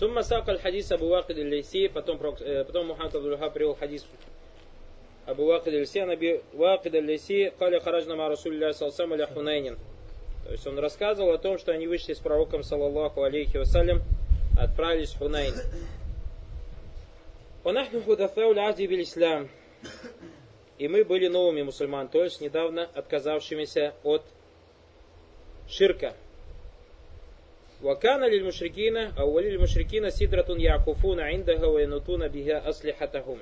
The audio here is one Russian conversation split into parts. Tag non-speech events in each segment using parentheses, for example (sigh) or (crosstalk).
Сумма сака хадис Абу Вакид аль потом, э, потом Мухаммад Абдул привел хадис Абу Вакид аль-Лейси, Аби Вакид аль-Лейси, кали хараджна ма Расулилля салсам аля Хунайнин. То есть он рассказывал о том, что они вышли с пророком, саллаллаху алейхи вассалям, отправились в Хунайн. Ванахну худафау бил ислам. И мы были новыми мусульман, то есть недавно отказавшимися от ширка. Вакана лиль мушрикина, а лиль мушрикина сидратун якуфуна индага ва янутуна биха аслихатахум.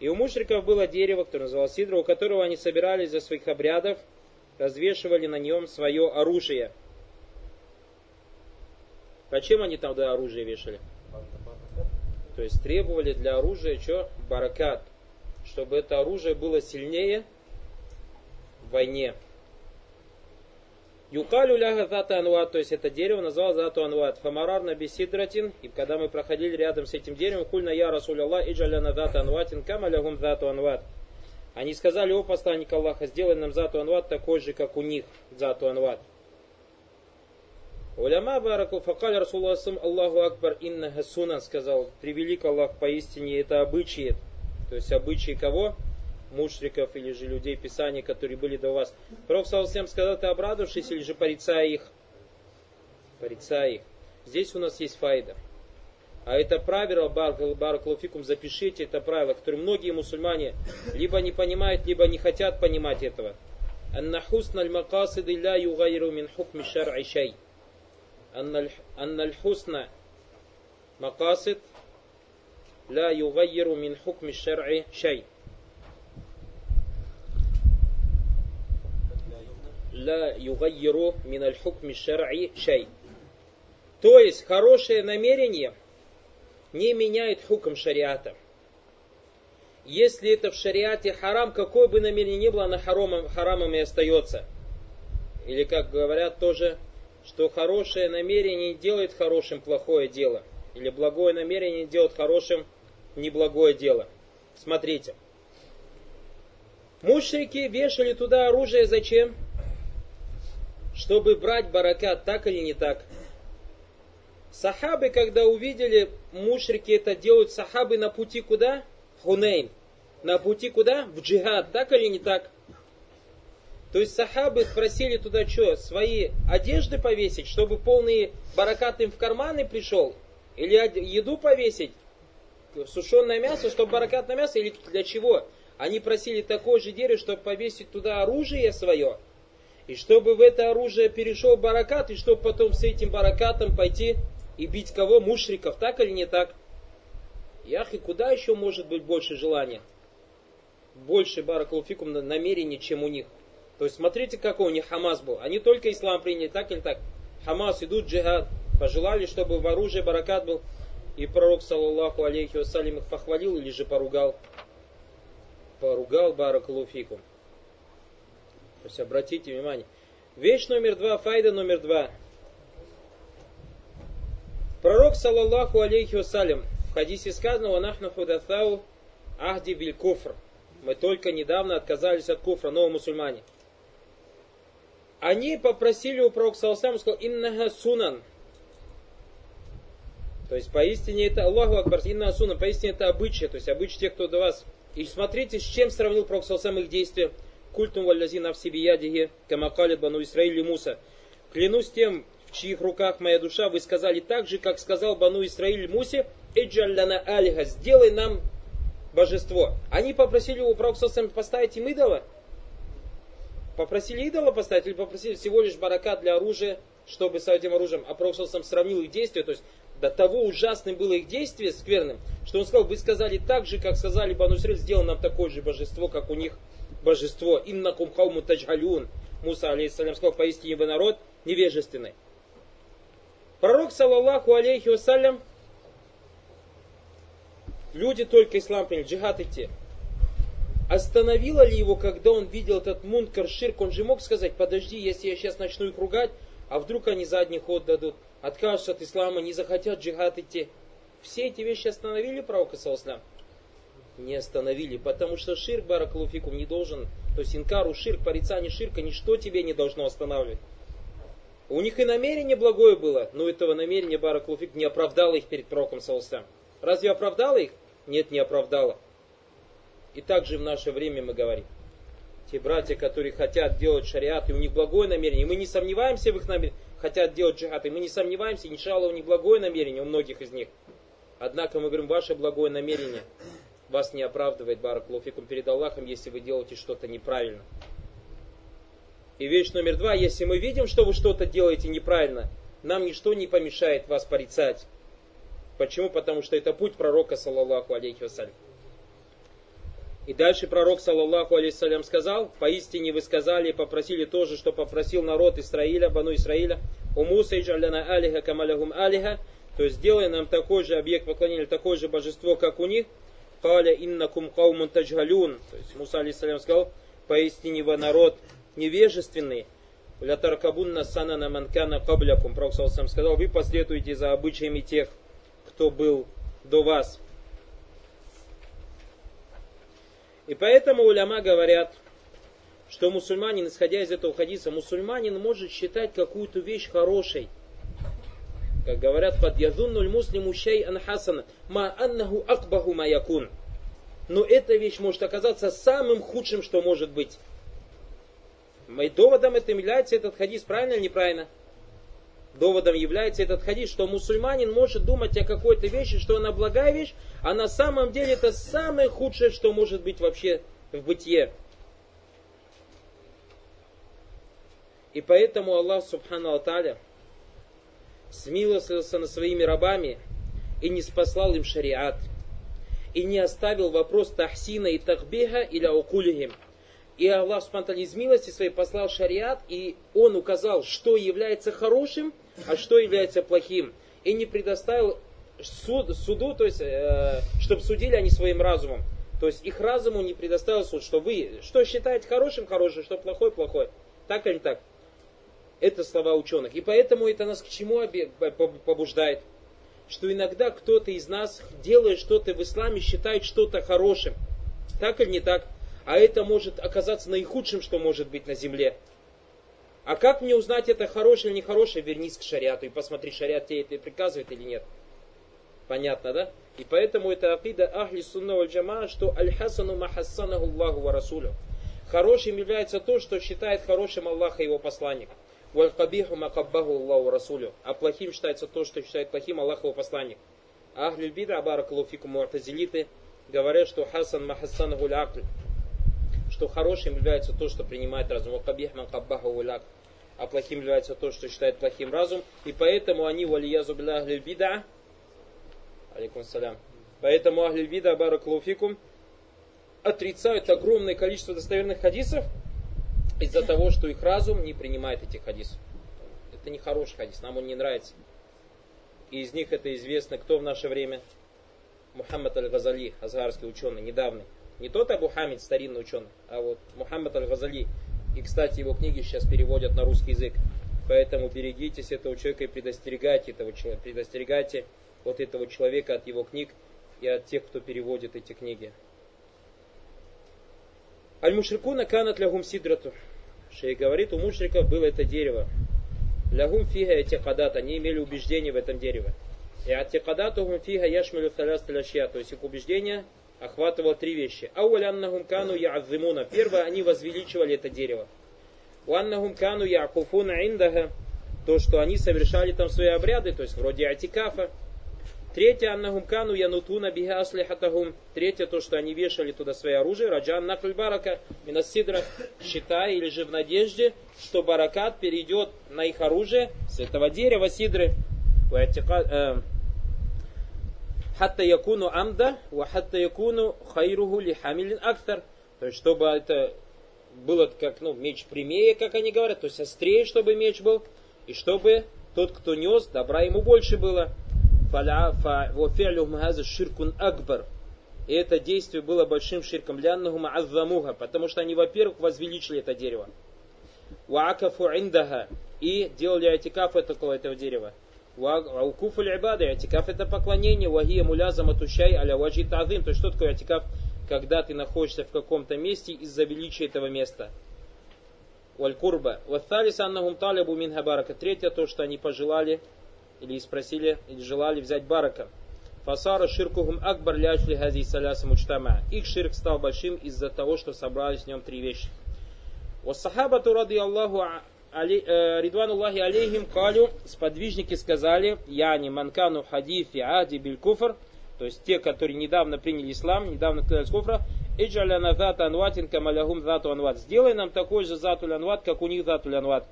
И у мушриков было дерево, которое называлось сидра, у которого они собирались за своих обрядов, развешивали на нем свое оружие. Зачем они тогда оружие вешали? То есть требовали для оружия что? Баракат. Чтобы это оружие было сильнее в войне. Юкалю ляга зата анват, то есть это дерево называлось зату анват. Фамарар на бисидратин, и когда мы проходили рядом с этим деревом, кульна я Расуль Аллах, иджаляна зата анватин, кама лягум зату анват. Они сказали, о посланник Аллаха, сделай нам зату анват такой же, как у них, зату анват. Уляма бараку факаль Расулаллах Аллаху Акбар инна хасунан сказал, превелик Аллах поистине это обычаи. То есть обычаи кого? мушриков или же людей Писания, которые были до вас. Пророк всем сказал, ты обрадовавшись или же порицая их? Порицая их. Здесь у нас есть файда. А это правило, баракалуфикум, запишите это правило, которое многие мусульмане либо не понимают, либо не хотят понимать этого. أن حسن المقاصد لا يغير من حكم الشرع شيء أن الحسن مقاصد لا يغير من حكم الشرع شيء Ла югайеру миналь хукми шар'и шай. То есть хорошее намерение не меняет хуком шариата. Если это в шариате харам, какое бы намерение ни было, оно харамом, харамом и остается. Или, как говорят тоже, что хорошее намерение делает хорошим плохое дело. Или благое намерение делает хорошим неблагое дело. Смотрите. Мушрики вешали туда оружие зачем? Чтобы брать баракат, так или не так. Сахабы, когда увидели, мушрики это делают, сахабы на пути куда? Хунейн. На пути куда? В джихад, так или не так? То есть сахабы спросили туда что, свои одежды повесить, чтобы полный баракат им в карманы пришел? Или еду повесить? Сушеное мясо, чтобы баракат на мясо? Или для чего? Они просили такое же дерево, чтобы повесить туда оружие свое – и чтобы в это оружие перешел баракат, и чтобы потом с этим баракатом пойти и бить кого? Мушриков, так или не так? Яхи, куда еще может быть больше желания? Больше баракалуфикум намерений, чем у них. То есть смотрите, какой у них Хамас был. Они только ислам приняли, так или так. Хамас идут джихад, пожелали, чтобы в оружии баракат был. И пророк, саллаллаху алейхи вассалям, их похвалил или же поругал. Поругал баракалуфикум. То есть обратите внимание. Вещь номер два, файда номер два. Пророк, саллаллаху алейхи вассалям, в хадисе сказано, «Ванахну худаthау ахди биль куфр». Мы только недавно отказались от куфра, новые мусульмане. Они попросили у пророка, саллаллаху сказал, «Иннага сунан». То есть поистине это Аллаху Акбар, инна сунан, поистине это обычай, то есть обычай тех, кто до вас. И смотрите, с чем сравнил пророк, саллаллаху их действия культум валлязи навси биядихи, камакалит бану Исраиль Муса. Клянусь тем, в чьих руках моя душа, вы сказали так же, как сказал Бану Исраиль Мусе, Эджалляна Алиха, сделай нам божество. Они попросили у пророка поставить им идола. Попросили идола поставить или попросили всего лишь барака для оружия, чтобы с этим оружием. А пророк сравнил их действия, то есть до того ужасным было их действие скверным, что он сказал, вы сказали так же, как сказали Бану Исраиль, сделай нам такое же божество, как у них божество. Иннакум хауму таджалюн. Муса, алейхиссалям, сказал, поистине вы народ невежественный. Пророк, саллаллаху алейхи вассалям, люди только ислам приняли, джихад идти. Остановило ли его, когда он видел этот мункар, ширк, он же мог сказать, подожди, если я сейчас начну их ругать, а вдруг они задний ход дадут, откажутся от ислама, не захотят джихад идти. Все эти вещи остановили пророка, саллаллаху не остановили, потому что ширк баракалуфикум не должен, то есть инкару ширк, порицание ширка, ничто тебе не должно останавливать. У них и намерение благое было, но этого намерения Баракулуфик не оправдало их перед пророком Саусам. Разве оправдало их? Нет, не оправдало. И также в наше время мы говорим. Те братья, которые хотят делать шариат, и у них благое намерение, и мы не сомневаемся в их намерении, хотят делать джихад, и мы не сомневаемся, иншалла, у них благое намерение, у многих из них. Однако мы говорим, ваше благое намерение вас не оправдывает, баракулуфикум, перед Аллахом, если вы делаете что-то неправильно. И вещь номер два, если мы видим, что вы что-то делаете неправильно, нам ничто не помешает вас порицать. Почему? Потому что это путь пророка, саллаллаху алейхи вассалям. И дальше пророк, саллаллаху алейхи сказал, поистине вы сказали и попросили то же, что попросил народ Исраиля, Бану Исраиля, у Муса иджаляна алиха камалягум алиха, то есть сделай нам такой же объект поклонения, такое же божество, как у них, каля иннакум каумун таджгалюн, то есть Муса алейхи сказал, поистине вы народ невежественный, ля таркабунна санана манкана каблякум, пророк сам сказал, вы последуете за обычаями тех, кто был до вас. И поэтому уляма говорят, что мусульманин, исходя из этого хадиса, мусульманин может считать какую-то вещь хорошей. Как говорят, под ядуннуль муслиму шей анхасана, ма аннаху акбаху маякун. Но эта вещь может оказаться самым худшим, что может быть. И доводом это является этот хадис, правильно или неправильно? Доводом является этот хадис, что мусульманин может думать о какой-то вещи, что она благая вещь, а на самом деле это самое худшее, что может быть вообще в бытие. И поэтому Аллах Субхану Аталя смилостился над своими рабами и не спаслал им шариат. И не оставил вопрос тахсина и тахбиха или аукулихим. И Аллах Субхану из милости своей послал шариат, и Он указал, что является хорошим, а что является плохим. И не предоставил суд, суду, то есть, э, чтобы судили они своим разумом. То есть их разуму не предоставил суд, что вы, что считаете хорошим, хорошим, что плохой, плохой. Так или не так? Это слова ученых. И поэтому это нас к чему побуждает? Что иногда кто-то из нас, делая что-то в исламе, считает что-то хорошим. Так или не так? А это может оказаться наихудшим, что может быть на земле. А как мне узнать, это хорошее или нехорошее? Вернись к шариату и посмотри, шариат тебе это приказывает или нет. Понятно, да? И поэтому это акида ахли сунна валь джама, что аль-хасану махассанаху Аллаху ва расулю. Хорошим является то, что считает хорошим Аллах и его посланник. Валь кабиху макаббаху Аллаху расулю. А плохим считается то, что считает плохим Аллах его посланник. Ахлюль бида баракалуфику муатазилиты говорят, что хасан махассанаху акль что хорошим является то, что принимает разум. Кабих макаббаху а плохим является то, что считает плохим разум. И поэтому они валиязу билляхлиль бида Алейкум салям. Поэтому Ахлиль Бида Бараклуфикум отрицают огромное количество достоверных хадисов из-за того, что их разум не принимает этих хадисов. Это не хороший хадис, нам он не нравится. И из них это известно, кто в наше время? Мухаммад Аль-Газали, азгарский ученый, недавний. Не тот Абу Хамид, старинный ученый, а вот Мухаммад Аль-Газали. И, кстати, его книги сейчас переводят на русский язык. Поэтому берегитесь этого человека и предостерегайте этого человека, предостерегайте от этого человека, от его книг и от тех, кто переводит эти книги. Аль-Мушрикуна канат лягум сидрату. Шей говорит, у мушриков было это дерево. Лягум фига эти кадат, они имели убеждение в этом дереве. И аттикадатухум фига яшмилю таляст то есть их убеждение охватывало три вещи. Ауаляннахум кану я'аззимуна. Первое, они возвеличивали это дерево. Уаннахум кану я'куфуна индага. То, что они совершали там свои обряды, то есть вроде атикафа. Третье, аннахум кану янутуна биха аслихатахум. Третье, то, что они вешали туда свои оружие. Раджан накль барака минасидра, считая или же в надежде, что баракат перейдет на их оружие с этого дерева сидры. Э, хатта якуну амда, ва хатта якуну хайруху ли хамилин актар. То есть, чтобы это было как ну, меч прямее, как они говорят, то есть острее, чтобы меч был, и чтобы тот, кто нес, добра ему больше было. Ширкун акбар. И это действие было большим ширком ляннахум аззамуха, потому что они, во-первых, возвеличили это дерево. Ваакафу индаха. И делали атикаф около этого дерева. Ваукуфу ибады. Атикаф это поклонение. Вагия мулязама тушай аля ваджи тазим. То есть что такое атикаф? Когда ты находишься в каком-то месте из-за величия этого места. валь курба. Ватталис аннахум талибу мин барака. Третье, то, что они пожелали или спросили, или желали взять барака. Фасара ширкухум акбар ляшли хази саляса мучтама. Их ширк стал большим из-за того, что собрались в нем три вещи. Вассахабату ради Аллаху э, Ридвануллахи алейхим калю, сподвижники сказали, яни манкану хадифи ади биль куфр, то есть те, которые недавно приняли ислам, недавно отказались куфра, иджаляна зата анватин камалягум зату анват. Сделай нам такой же зату анват, как у них зату анват.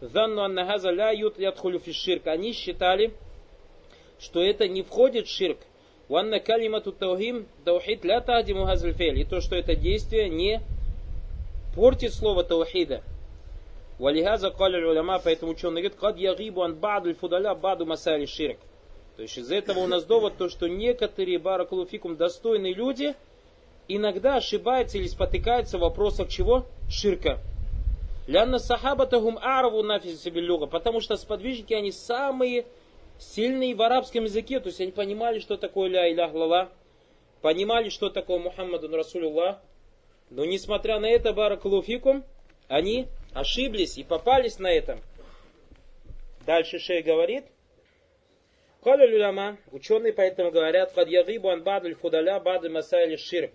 Занну аннахаза ля ют ядхулю фиширк. Они считали, что это не входит в ширк. Ванна калимату таухим таухид ля тадиму газльфель. И то, что это действие не портит слово таухида. Валихаза каля уляма, поэтому ученый говорит, кад ягибу ан баду фудаля баду масали ширк. То есть из этого у нас довод то, что некоторые баракулуфикум достойные люди иногда ошибаются или спотыкаются в вопросах чего? Ширка. Лянна сахабатахум араву нафисабиллюга, потому что сподвижники, они самые сильные в арабском языке, то есть они понимали, что такое ля илях лала, понимали, что такое Мухаммаду Расулюллах, но несмотря на это, баракалуфикум, они ошиблись и попались на этом. Дальше шей говорит, Каля люляма, ученые поэтому говорят, под ягибу анбадль фудаля бады масайли ширк.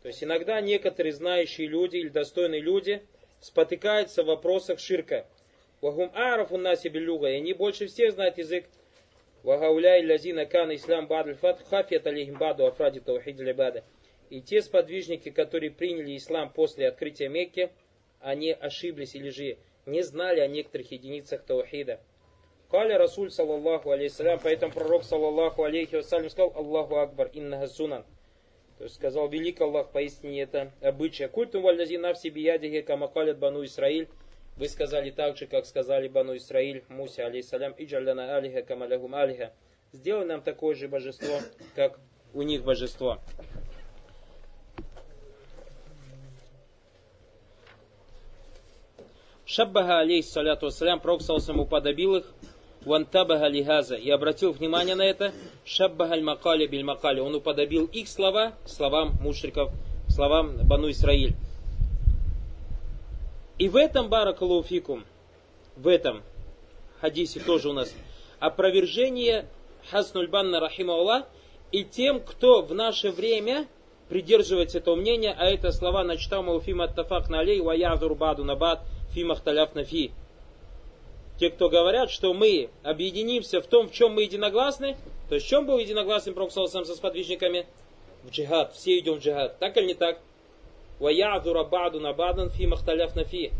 То есть иногда некоторые знающие люди или достойные люди – спотыкаются в вопросах ширка. Вахум араф у нас белюга, и они больше всех знают язык. Вагауляй лазина кан ислам бадль фат хафят алейхим баду афради таухид либада. И те сподвижники, которые приняли ислам после открытия Мекки, они ошиблись или же не знали о некоторых единицах таухида. Каля Расуль, саллаллаху алейхиссалям, поэтому пророк, саллаллаху алейхи вассалям, сказал, Аллаху Акбар, инна сунан. То есть сказал велик Аллах, поистине это обычай. Культум вальдази навси биядихи камакалят бану Исраиль. Вы сказали так же, как сказали бану Исраиль, Муся алейсалям, иджаляна алиха камалягум алиха. Сделай нам такое же божество, как у них божество. Шаббаха алейхиссаляту вассалям, пророк уподобил их вантабага лихаза и обратил внимание на это, шаббагаль макали биль макали. Он уподобил их слова словам мушриков, словам Бану Исраиль. И в этом баракалуфикум, в этом хадисе тоже у нас опровержение Хаснульбанна Рахима Аллах и тем, кто в наше время придерживается этого мнения, а это слова начитал Мауфима Тафак Налей, Ваязур Баду Набад, Фимах Таляф Нафи те, кто говорят, что мы объединимся в том, в чем мы единогласны, то есть в чем был единогласный Пророк со сподвижниками? В джихад, все идем в джихад. Так или не так? Ваядура баду набадан фи махталяф нафи.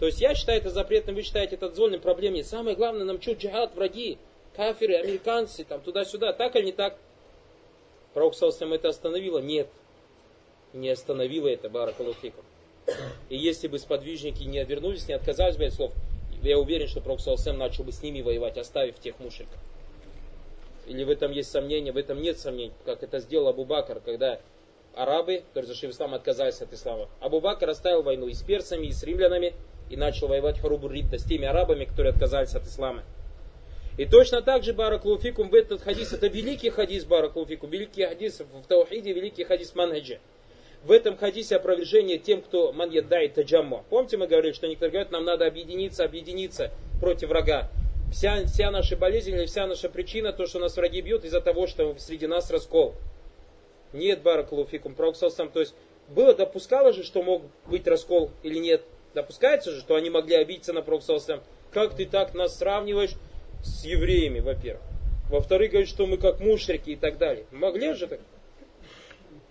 То есть я считаю это запретным, вы считаете это дозвольным проблемой. Самое главное, нам что, джихад, враги, кафиры, американцы, там туда-сюда. Так или не так? Пророк Саусам это остановило? Нет. Не остановило это, баракалуфикум. И если бы сподвижники не вернулись, не отказались бы от слов, я уверен, что Пророк Салсам начал бы с ними воевать, оставив тех мушриков. Или в этом есть сомнения, в этом нет сомнений, как это сделал Абу Бакр, когда арабы, которые зашли в ислам, отказались от ислама. Абу Бакр оставил войну и с персами, и с римлянами, и начал воевать Харубу Ридда с теми арабами, которые отказались от ислама. И точно так же Бараклуфикум в этот хадис, это великий хадис Бараклуфикум, великий хадис в Таухиде, великий хадис Манхаджи в этом хадисе опровержение тем, кто маньяддай таджамму. Помните, мы говорили, что некоторые говорят, нам надо объединиться, объединиться против врага. Вся, вся наша болезнь или вся наша причина, то, что нас враги бьют из-за того, что среди нас раскол. Нет, баракулуфикум, сам, то есть было, допускало же, что мог быть раскол или нет. Допускается же, что они могли обидеться на сам. Как ты так нас сравниваешь с евреями, во-первых. Во-вторых, говоришь, что мы как мушрики и так далее. Могли же так?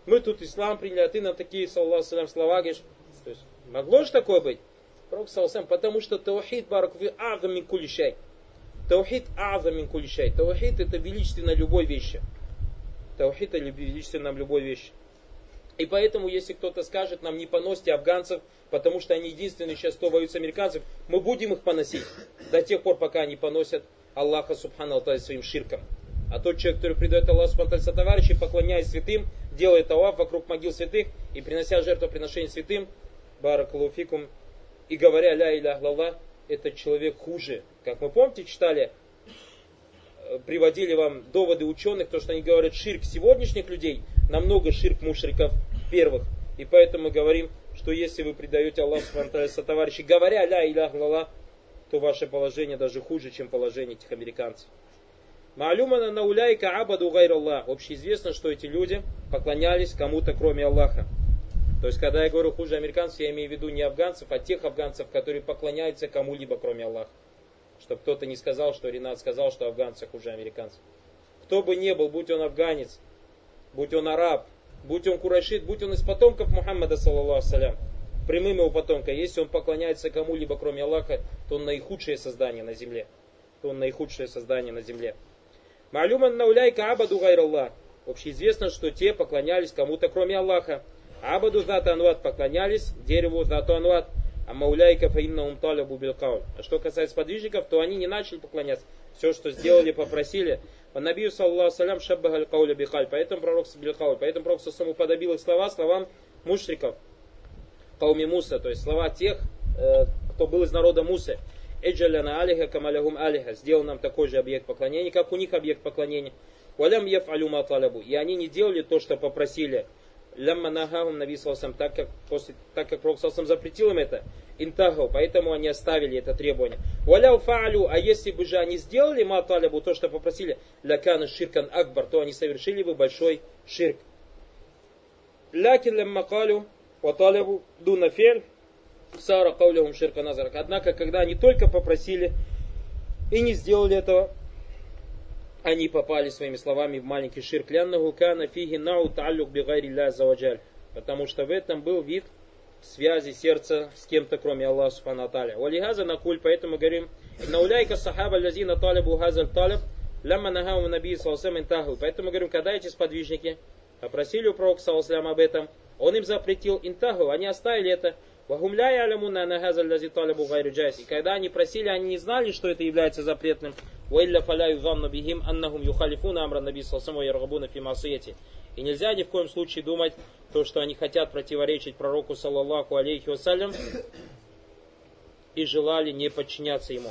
Мы тут ислам приняли, а ты нам такие, саллаху слова говоришь. То есть, могло же такое быть? Пророк саллаху потому что таухид баракуфи азам мин кулишай. Таухид азам мин кулишай. Таухид это величественно любой вещи. Таухид это величественно любой вещи. И поэтому, если кто-то скажет, нам не поносите афганцев, потому что они единственные сейчас, кто воюют с американцев, мы будем их поносить до тех пор, пока они поносят Аллаха Субхану своим ширком. А тот человек, который предает Аллаху Субхану товарищей, поклоняясь святым, делает таваф вокруг могил святых и принося жертвоприношение святым, баракалуфикум, и говоря ля иля лаллах, этот человек хуже. Как мы помните, читали, э, приводили вам доводы ученых, то, что они говорят, ширк сегодняшних людей намного ширк мушриков первых. И поэтому мы говорим, что если вы предаете Аллаху со товарищи, говоря ля илях лала, то ваше положение даже хуже, чем положение этих американцев. Маалюмана науляйка абаду гайраллах. Общеизвестно, что эти люди поклонялись кому-то, кроме Аллаха. То есть, когда я говорю хуже американцев, я имею в виду не афганцев, а тех афганцев, которые поклоняются кому-либо, кроме Аллаха. Чтобы кто-то не сказал, что Ренат сказал, что афганцы хуже американцев. Кто бы ни был, будь он афганец, будь он араб, будь он курайшит, будь он из потомков Мухаммада, саллаллаху прямым его потомка, если он поклоняется кому-либо, кроме Аллаха, то он наихудшее создание на земле. То он наихудшее создание на земле. Малюман науляйка абаду гайраллах. Общеизвестно, что те поклонялись кому-то, кроме Аллаха. Абаду зата анват поклонялись дереву зату анват. А мауляйка фаинна умталябу билкауль. А что касается подвижников, то они не начали поклоняться. Все, что сделали, попросили. По набию, саллаху салям, шаббагаль кауля бихаль. Поэтому пророк билкауль. Поэтому пророк самому подобил их слова словам мушриков. Кауми Муса, то есть слова тех, э, кто был из народа Мусы. Эджаляна алиха камалягум алиха. Сделал нам такой же объект поклонения, как у них объект поклонения. Валям еф алюма талабу. И они не делали то, что попросили. Лямма нагахум наби так как, после, так как Пророк запретил им это, интаху, поэтому они оставили это требование. Валяу фаалю, а если бы же они сделали ма талябу, то, что попросили, лякана ширкан акбар, то они совершили бы большой ширк. Лякин лямма калю, ваталябу дуна фель, сара каулявум ширка назарак. Однако, когда они только попросили и не сделали этого, они попали своими словами в маленький ширк. Ляннаху кана фиги нау тааллюк бигайри ля заваджаль. Потому что в этом был вид связи сердца с кем-то, кроме Аллаха Субхану Аталя. Валихаза накуль, поэтому говорим, науляйка сахаба лязина талибу хазаль талиб, лямма нахау наби салсам интаху. Поэтому говорим, когда эти сподвижники попросили у пророка салсам об этом, он им запретил интаху, они оставили это, Вахумля ялямуна нахаза лази талибу гайру джайс. И когда они просили, они не знали, что это является запретным. Ваилля фаля юзанну бихим аннахум юхалифуна амра наби салсаму яргабуна фи масияти. И нельзя ни в коем случае думать, то, что они хотят противоречить пророку, саллаллаху алейхи вассалям, и желали не подчиняться ему.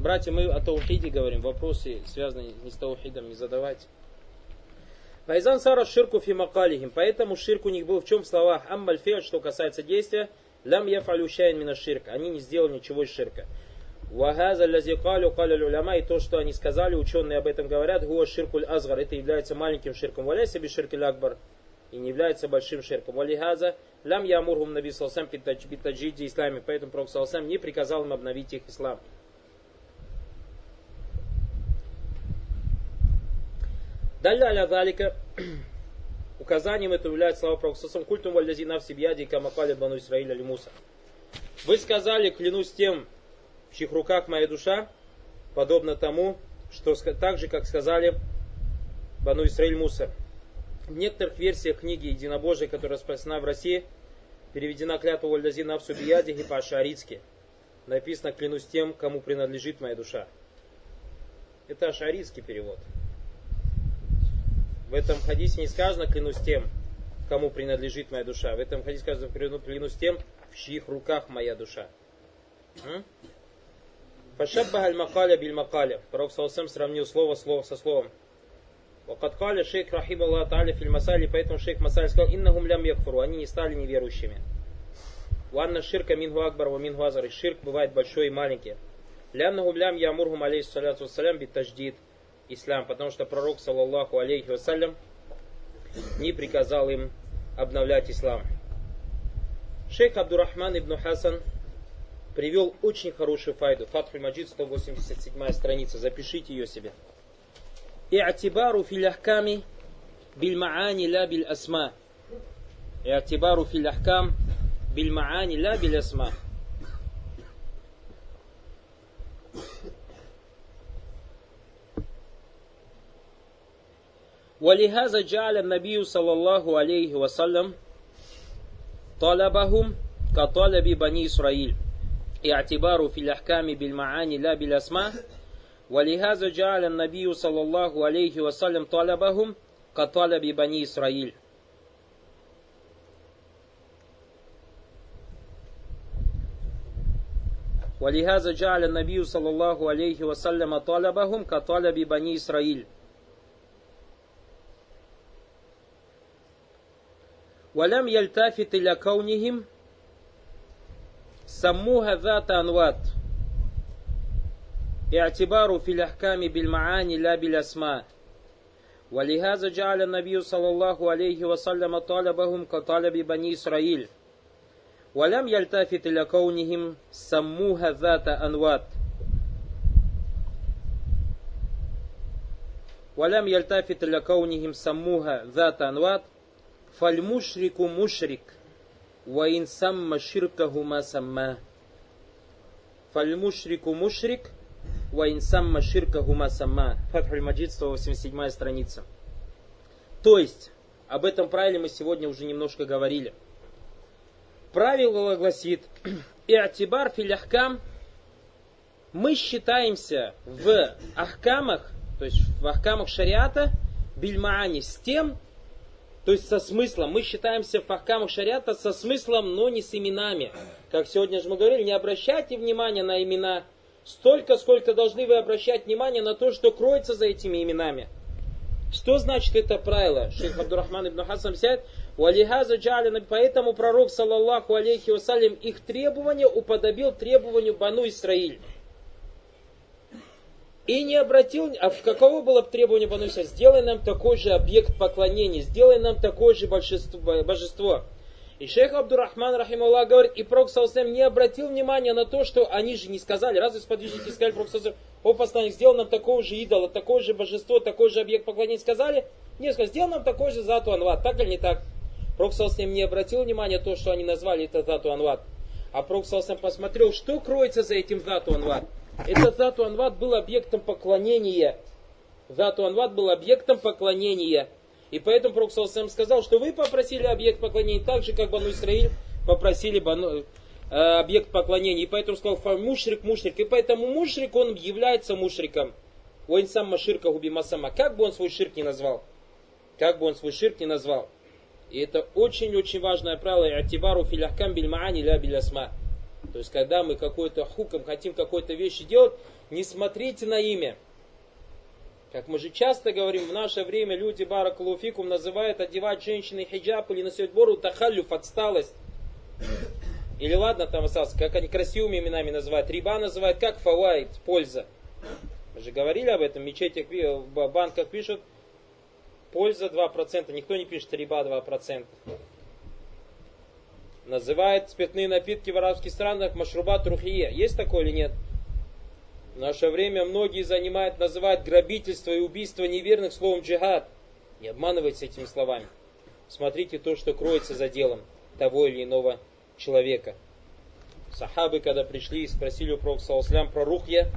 Братья, мы о таухиде говорим, вопросы, связанные не с таухидом, не задавайте. Файзан сара ширку фи макалихим. Поэтому ширк у них был в чем в словах аммаль феаль, что касается действия, лям яфалю шайн мина ширк. Они не сделали ничего из ширка. Вахаза лязи калю каля уляма, и то, что они сказали, ученые об этом говорят, гуа ширкуль азгар, это является маленьким ширком. Валяй себе ширкуль акбар, и не является большим ширком. Валихаза лям ямурхум наби салсам питаджиди исламе, поэтому пророк салсам не приказал им обновить их ислам. Далля аля залика, (clears throat) указанием это является слова пророка культум валязина в Сибьяди камакали бану Исраиля Лимуса. Вы сказали, клянусь тем, в чьих руках моя душа, подобно тому, что так же, как сказали Бану Исраиль Муса. В некоторых версиях книги Единобожия, которая распространена в России, переведена клятва Вальдазина в Субияде и по-ашарицки. Написано «Клянусь тем, кому принадлежит моя душа». Это ашарицкий перевод. В этом хадисе не сказано клянусь тем, кому принадлежит моя душа. В этом хадисе сказано клянусь тем, в чьих руках моя душа. Фашаббаха аль-макаля биль-макаля. Пророк Саусам сравнил слово, слово со словом. Каля шейх рахим Аллах та'аля филь масали, поэтому шейх Масаль сказал, иннахум лям якфуру, они не стали неверующими. Ванна ширка минху акбар ва минху азар. Ширк бывает большой и маленький. Ляннахум лям ямурхум алейхиссаляту вассалям бит таждид ислам, потому что пророк, саллаллаху алейхи вассалям, не приказал им обновлять ислам. Шейх Абдурахман ибн Хасан привел очень хорошую файду. Фатхуль Маджид, 187 страница. Запишите ее себе. И'тибару фил ахками биль маани ла биль асма. И'тибару фил ахкам биль маани ла биль асма. ولهذا جعل النبي صلى الله عليه وسلم طلبهم كطلب بني إسرائيل. اعتبار في الأحكام بالمعاني لا بالأسماء. ولهذا جعل النبي صلى الله عليه وسلم طلبهم كطلب بني إسرائيل. ولهذا جعل النبي صلى الله عليه وسلم طلبهم كطلب بني إسرائيل. ولم يلتفت إلى كونهم سموها ذات أنوات. اعتبار في الأحكام بالمعاني لا بالأسماء. ولهذا جعل النبي صلى الله عليه وسلم طالبهم كطالب بني إسرائيل. ولم يلتفت إلى كونهم سموها ذات أنوات. ولم يلتفت إلى كونهم سموها ذات أنوات. фальмушрику мушрик, ваин самма ширкаху ма самма. Фальмушрику мушрик, ваин самма ширкаху ма самма. Фатхуль Маджид, 187 страница. То есть, об этом правиле мы сегодня уже немножко говорили. Правило гласит, (clears throat) и атибар филяхкам» мы считаемся в ахкамах, то есть в ахкамах шариата, бильмаани, с тем, то есть со смыслом. Мы считаемся в ахкамах шариата со смыслом, но не с именами. Как сегодня же мы говорили, не обращайте внимания на имена столько, сколько должны вы обращать внимание на то, что кроется за этими именами. Что значит это правило? Шейх Абдурахман ибн Хасан сядет, Валихаза джалина, поэтому пророк, саллаллаху алейхи вассалям, их требования уподобил требованию Бану Исраиль. И не обратил, а в каково было требование Бану Исраиль? Сделай нам такой же объект поклонения, сделай нам такое же божество. И шейх Абдурахман, рахималлах, говорит, и пророк Салсалям не обратил внимания на то, что они же не сказали, разве сподвижники сказали пророк Салсалям, о посланник, сделай нам такого же идола, такое же божество, такой же объект поклонения, сказали? Нет, сказали, сделай нам такой же зату анват, так или не так? Пророк Салсалям не обратил внимания на то, что они назвали это зату анват. А пророк Салсалям посмотрел, что кроется за этим зату анват. Этот зату анват был объектом поклонения. Зату анват был объектом поклонения. И поэтому Пророк Салсам сказал, что вы попросили объект поклонения так же, как Бану Исраиль попросили бану, э, объект поклонения. И поэтому сказал, мушрик, мушрик. И поэтому мушрик, он является мушриком. Он сам маширка губимасама. Как бы он свой ширк не назвал. Как бы он свой ширк не назвал. И это очень-очень важное правило. Атибару филяхкам бильмаани ля билясма. То есть, когда мы какой-то хуком хотим какой-то вещи делать, не смотрите на имя. Как мы же часто говорим, в наше время люди баракалуфикум называют одевать женщины хиджаб или носить бору тахалюф, отсталость. Или ладно, там осталось, как они красивыми именами называют. Риба называют как фавайт, польза. Мы же говорили об этом, в мечетях, в банках пишут, польза 2%, никто не пишет риба 2%. Называют спиртные напитки в арабских странах машрубат рухие. Есть такое или нет? В наше время многие занимают, называют грабительство и убийство неверных словом джихад. Не обманывайте этими словами. Смотрите то, что кроется за делом того или иного человека. Сахабы, когда пришли и спросили у Пророка про рухья,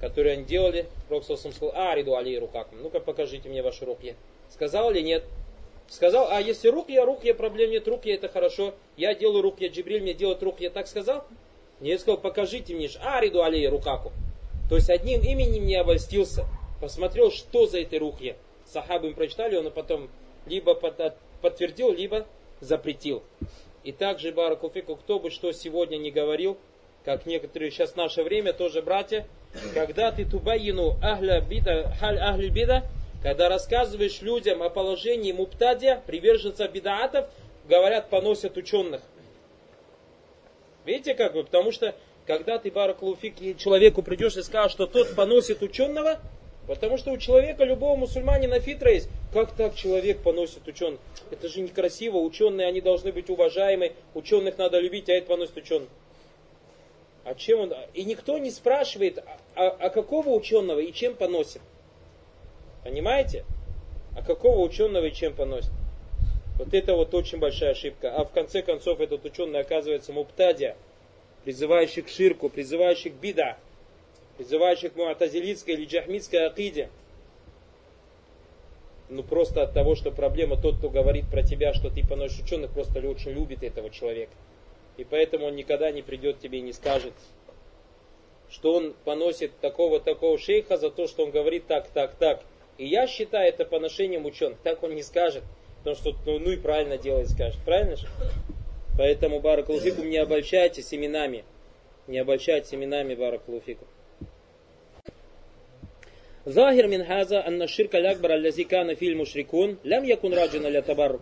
которые они делали, Пророк сказал, а, риду алей рукаком, ну-ка покажите мне ваши рухья. Сказал или нет? Сказал, а если рухья, рухья, проблем нет, рухья это хорошо, я делаю рухья, Джибриль мне делает рухья, так сказал? Нет, сказал, покажите мне, риду алей рукаку. То есть одним именем не обольстился. Посмотрел, что за этой рухья. Сахабы им прочитали, он потом либо подтвердил, либо запретил. И также, Баракуфику, кто бы что сегодня не говорил, как некоторые сейчас в наше время тоже братья, когда ты тубайину ахля бида, халь ахли бида, когда рассказываешь людям о положении муптадия, приверженцев бидаатов, говорят, поносят ученых. Видите как бы? Потому что когда ты, Баракулуфик, человеку придешь и скажешь, что тот поносит ученого, потому что у человека, любого мусульманина фитра есть, как так человек поносит ученых? Это же некрасиво, ученые, они должны быть уважаемы, ученых надо любить, а это поносит ученых. А чем он? И никто не спрашивает, а, а какого ученого и чем поносит. Понимаете? А какого ученого и чем поносит? Вот это вот очень большая ошибка. А в конце концов этот ученый оказывается муптадия призывающих к ширку, призывающих к бида, призывающих к муатазилитской или джахмидской акиде. Ну просто от того, что проблема тот, кто говорит про тебя, что ты поносишь ученых, просто очень любит этого человека. И поэтому он никогда не придет тебе и не скажет, что он поносит такого-такого шейха за то, что он говорит так, так, так. И я считаю это поношением ученых. Так он не скажет, потому что ну, ну и правильно делает, скажет. Правильно же? Поэтому Баракулуфикум не обольщайте семенами. Не обольщайте семенами Баракулуфикум. Захир минхаза анна ширка лякбар аллязикана фильму шрикун лям якун раджина ля табаррук.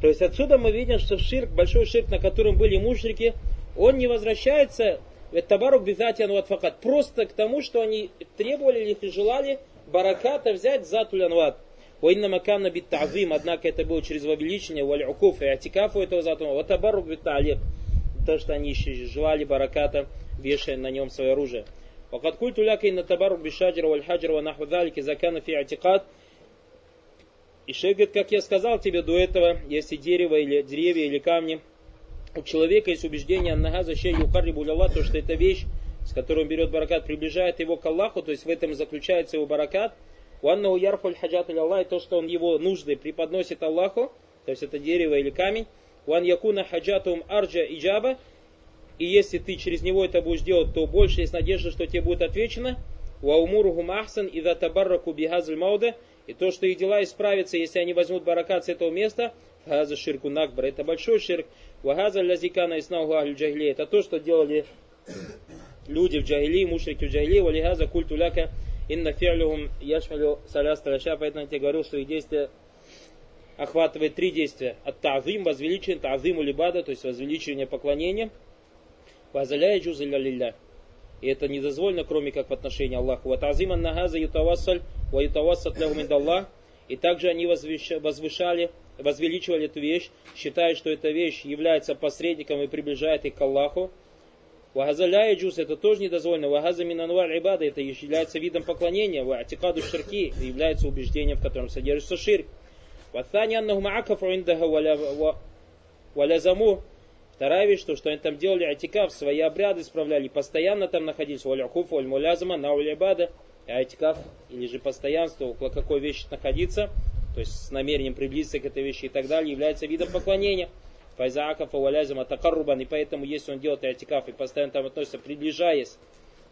То есть отсюда мы видим, что ширк, большой ширк, на котором были мушрики, он не возвращается, э, ведь табарук бизатиан ватфакат, просто к тому, что они требовали их желали, бараката взять за тулянват. Уинна маканна бит ta'зим, однако это было через возвеличение, валь укуф и атикафу этого затума. Вот табарук бит то, что они желали бараката, вешая на нем свое оружие. وقد قلت لك إن التبرك بالشجر والحجر ونحو ذلك إذا كان في اعتقاد и шейх говорит, как я сказал тебе до этого, если дерево или деревья или камни, у человека есть убеждение Аннага защей юкаррибу Аллах, то что эта вещь, с которой берет баракат, приближает его к Аллаху, то есть в этом заключается его баракат. Уаннаху ярфуль хаджат Аллах, то, что он его нужды преподносит Аллаху, то есть это дерево или камень. Уан якуна хаджатум арджа иджаба, и если ты через него это будешь делать, то больше есть надежда, что тебе будет отвечено. Ваумуруху махсан и датабарраку бихазль мауда, и то, что их дела исправятся, если они возьмут баракат с этого места, фаза ширку накбар, это большой ширк. Вагаза лязикана иснаугу ахль джагли, это то, что делали люди в джагили, мушрики в джагили, валихаза культу ляка, инна фи'люхум яшмалю саляс таляша, поэтому я тебе говорил, что их действия охватывает три действия. От тавим, возвеличение, тавим улибада, то есть возвеличивание поклонения, Вазаля джуза лилля. И это не дозволено, кроме как в отношении Аллаха. Вот азиман нагаза ютавассаль, ва ютавассат лягуминдаллах. И также они возвышали, возвеличивали эту вещь, считая, что эта вещь является посредником и приближает их к Аллаху. Вагазаля джуз это тоже не дозволено. Вагаза минанваль ибада это является видом поклонения. Ватикаду ширки является убеждением, в котором содержится ширк. Ватани аннаху маакафу индага валязаму Вторая вещь, то, что они там делали атикаф, свои обряды справляли, постоянно там находились, валякуф, валь мулязма, на улябада, а или же постоянство, около какой вещи находиться, то есть с намерением приблизиться к этой вещи и так далее, является видом поклонения. Файзаакафа валязма такаррубан, и поэтому, если он делает атикаф и постоянно там относится, приближаясь,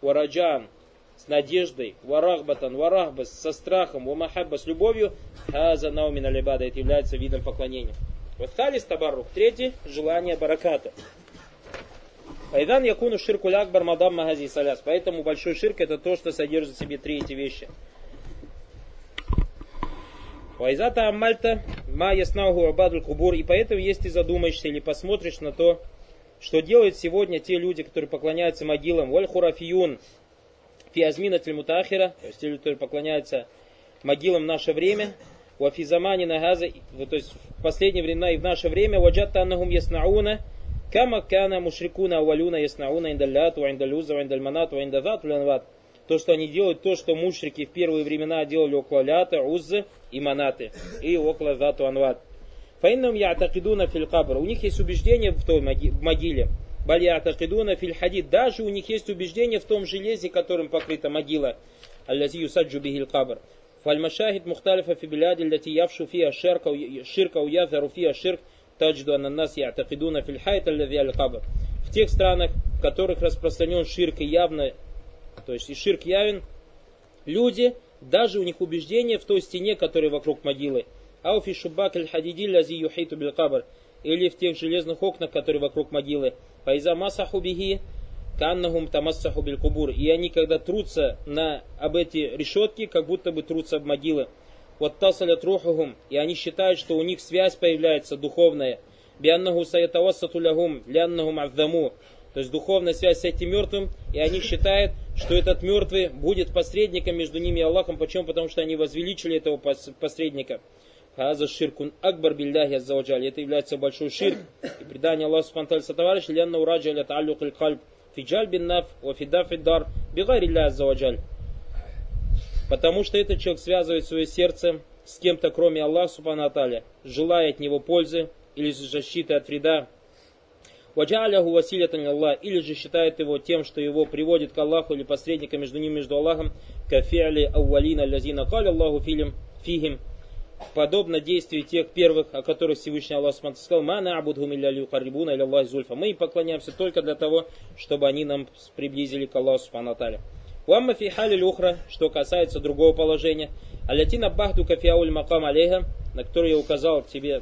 вараджан, с надеждой, варахбатан, варахбас, со страхом, вамахабба, с любовью, хаза наумин алибада, это является видом поклонения. Вот халис табарук. Третий, желание бараката. Айдан якуну ширку акбар мадам магази саляс. Поэтому большой ширк это то, что содержит в себе три эти вещи. Вайзата аммальта ма яснаху абадль кубур. И поэтому, если ты задумаешься или посмотришь на то, что делают сегодня те люди, которые поклоняются могилам, валь хурафиюн, фиазмина мутахира, то есть те люди, которые поклоняются могилам в наше время, Вафизамани нагаза, то есть в последние времена и в наше время, ваджатта аннахум яснауна, кама кана мушрикуна авалюна яснауна индаллят, ва индалюза, ва индальманат, ва индазат, То, что они делают, то, что мушрики в первые времена делали около лята, уззы и манаты, и около зату анват. Фаиннам яатакидуна филь кабр. У них есть убеждение в той могиле. Баль яатакидуна филь хадид. Даже у них есть убеждение в том железе, которым покрыта могила. Аллази юсаджу бихил кабр. فالمشاهد مختلفة في بلاد التي يفشو فيها الشرك أو الشرك أو يظهر فيها الشرك تجد أن الناس يعتقدون في الحيط الذي القبر. В тех странах, в которых распространен ширк и явно, то есть и ширк явен, люди, даже у них убеждение в той стене, которая вокруг могилы, ауфи шубак аль хадиди лази юхиту кабр, или в тех железных окнах, которые вокруг могилы, файза масаху бихи, Каннахум тамассаху биль кубур. И они, когда трутся на, об эти решетки, как будто бы трутся об могилы. Вот тасалят рухухум. И они считают, что у них связь появляется духовная. Бианнаху саятавассату лягум, ляннахум авдаму. То есть духовная связь с этим мертвым. И они считают, что этот мертвый будет посредником между ними и Аллахом. Почему? Потому что они возвеличили этого посредника. Хаза ширкун акбар билляхи аззаваджаль. Это является большой ширк. И предание Аллаху Субхану товарищ, лянна ураджа ля тааллюк кальб фиджаль бин наф, вафида фидар, бигарилля аззаваджаль. Потому что этот человек связывает свое сердце с кем-то, кроме Аллаха Субхану желая от него пользы или защиты от вреда. Ваджаляху василятан Аллах, или же считает его тем, что его приводит к Аллаху или посредника между ним между Аллахом, кафиали аувалина лязина каля Аллаху филим фихим, подобно действию тех первых, о которых Всевышний Аллах сказал, «Мана абудхум илля лиухарибуна илля Аллах зульфа». Мы им поклоняемся только для того, чтобы они нам приблизили к Аллаху Субхану Уамма фи хали люхра, что касается другого положения, алятина бахду кафиауль макам алейха, на который я указал тебе,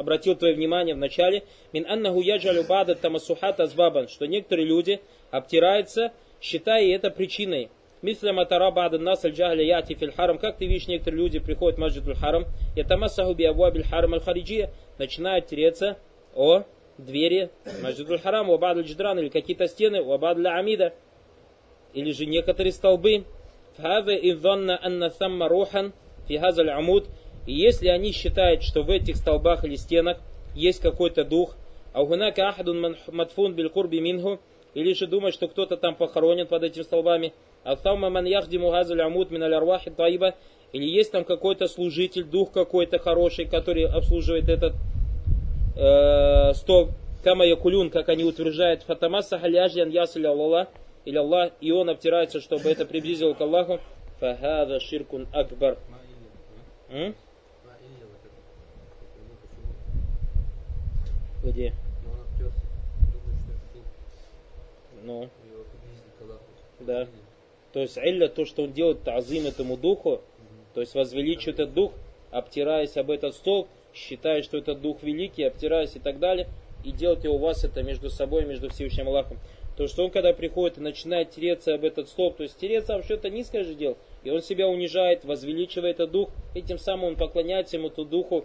обратил твое внимание в начале, мин аннаху яджалю бада тамасухат азбабан, что некоторые люди обтираются, считая это причиной. Мисля матара бада нас аль яти фил харам. Как ты видишь, некоторые люди приходят в маджидуль харам, ятамассаху би абуабиль харам аль хариджия, начинают тереться о двери маджидуль харам, у абад джидран или какие-то стены, у абад амида, или же некоторые столбы. Фхаве идзанна анна самма рухан фи амуд. И если они считают, что в этих столбах или стенах есть какой-то дух, а угунака ахадун матфун биль курби минху, или же думать, что кто-то там похоронен под этими столбами, Аттаума ман яхдиму газаль амут мин аль или есть там какой-то служитель, дух какой-то хороший, который обслуживает этот э, столб, кама якулюн, как они утверждают, фатамаса халяжьян ясаля Аллах, или Аллах, и он обтирается, чтобы это приблизило к Аллаху, фахада ширкун акбар. Где? Ну. Да. То есть илля, то, что он делает тазим этому духу, то есть возвеличивает этот дух, обтираясь об этот стол, считая, что этот дух великий, обтираясь и так далее, и делать у вас это между собой, между Всевышним Аллахом. То, что он когда приходит и начинает тереться об этот столб, то есть тереться вообще это низкое же дело, и он себя унижает, возвеличивает этот дух, и тем самым он поклоняется ему ту духу,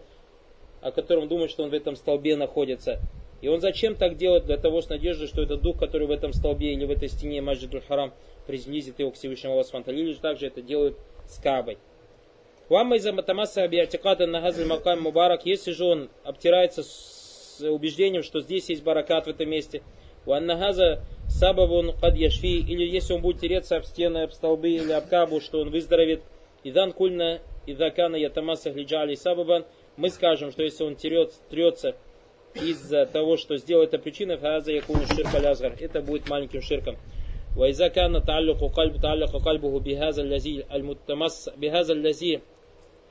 о котором думает, что он в этом столбе находится. И он зачем так делает? Для того, с надеждой, что этот дух, который в этом столбе или в этой стене Маджидуль Харам, приблизит его к Всевышнему Аллаху Или же также это делают с Кабой. Уамма из Матамаса Биатикада Нагазль Макам Мубарак, если же он обтирается с убеждением, что здесь есть баракат в этом месте, Уаннагаза Сабабун Кад Яшфи, или если он будет тереться об стены, об столбы или об Кабу, что он выздоровеет, Идан Кульна Идакана Ятамаса Хлиджали Сабабан, мы скажем, что если он терется, трется из-за того, что сделал это причиной, фаза якуну ширка лязгар, это будет маленьким ширком. وإذا كان تعلق قلب تعلق قلبه بهذا الذي المتمس بهذا الذي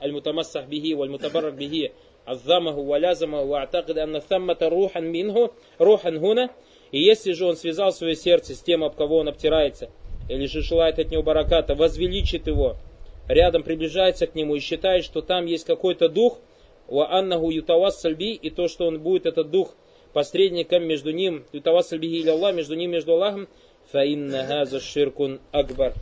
المتمسح به والمتبرك به عظمه ولازمه واعتقد أن ثمة روحا منه روحا هنا и если же он связал свое сердце с тем, об кого он обтирается, или же желает от него бараката, возвеличит его, рядом приближается к нему и считает, что там есть какой-то дух, ва аннаху ютавассальби, и то, что он будет, этот дух, посредником между ним, ютавассальби или Аллах, между ним, между Аллахом, фаинна за ширкун акбар.